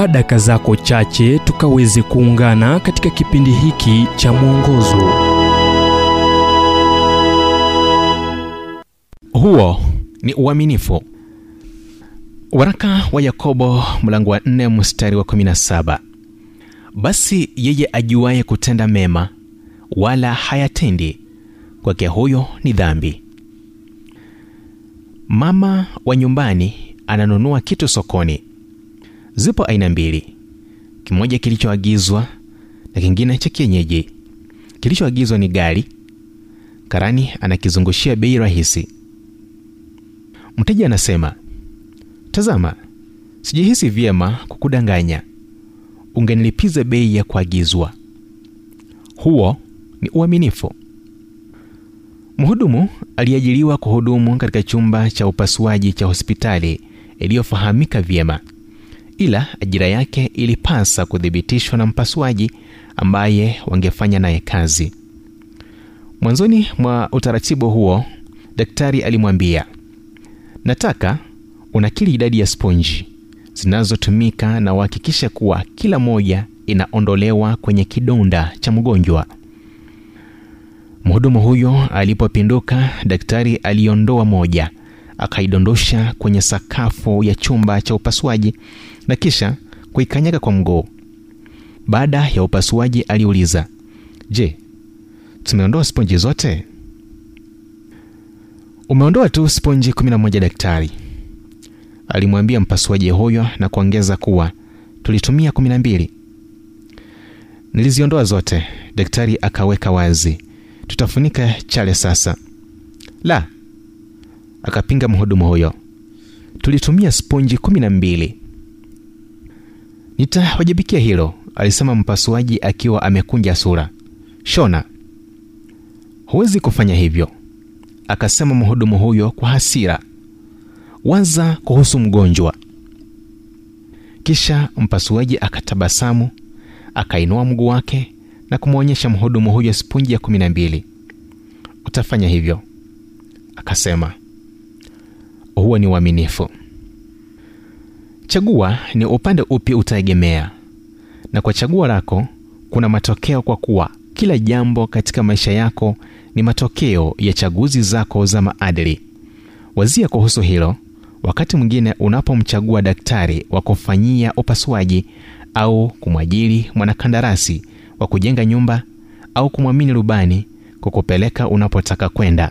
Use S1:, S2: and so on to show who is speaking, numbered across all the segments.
S1: chukua daka zako chache tukaweze kuungana katika kipindi hiki cha mwongozo.
S2: Huo ni uaminifu. Waraka wa yakobo mlango wa 4 mstari wa 17 basi yeye ajuaye kutenda mema wala hayatendi kwake huyo ni dhambi. Mama wa nyumbani ananunua kitu sokoni zipo aina mbili. Kimoja kilichoagizwa na kingine cha kienyeji. Kilichoagizwa ni gari. Karani anakizungushia bei rahisi. Mteja anasema tazama sijihisi vyema kukudanganya. Ungenilipiza bei ya kuagizwa. Huo ni uaminifu. Mhudumu aliajiriwa kuhudumu katika chumba cha upasuaji cha hospitali iliyofahamika vyema ila ajira yake ilipasa kuthibitishwa na mpasuaji ambaye wangefanya naye kazi. Mwanzoni mwa utaratibu huo daktari alimwambia nataka unakili idadi ya sponji zinazotumika na uhakikishe kuwa kila moja inaondolewa kwenye kidonda cha mgonjwa. Mhudumu huyo alipopinduka daktari aliondoa moja akaidondosha kwenye sakafu ya chumba cha upasuaji na kisha kuikanyaga kwa mguu. Baada ya upasuaji aliuliza je tumeondoa sponji zote? Umeondoa tu sponji 11 daktari alimwambia mpasuaji huyo na kuongeza kuwa tulitumia 12 niliziondoa zote daktari akaweka wazi. Tutafunika chale sasa. La akapinga mhudumu huyo. Tulitumia sponji 12 nitawajibikia hilo alisema mpasuaji akiwa amekunja sura. Shona. Huwezi kufanya hivyo akasema mhudumu huyo kwa hasira. Waza kuhusu mgonjwa. Kisha mpasuaji akatabasamu akainua mguu wake na kumwonyesha mhudumu huyo sponji ya kumi na mbili. Utafanya hivyo akasema. Huo ni uaminifu chagua ni upande upi utaegemea. Na kwa chaguo lako kuna matokeo kwa kuwa kila jambo katika maisha yako ni matokeo ya chaguzi zako za maadili. Wazia kuhusu hilo wakati mwingine unapomchagua daktari wa kufanyia upasuaji au kumwajiri mwanakandarasi wa kujenga nyumba au kumwamini rubani kukupeleka unapotaka kwenda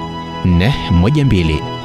S2: 412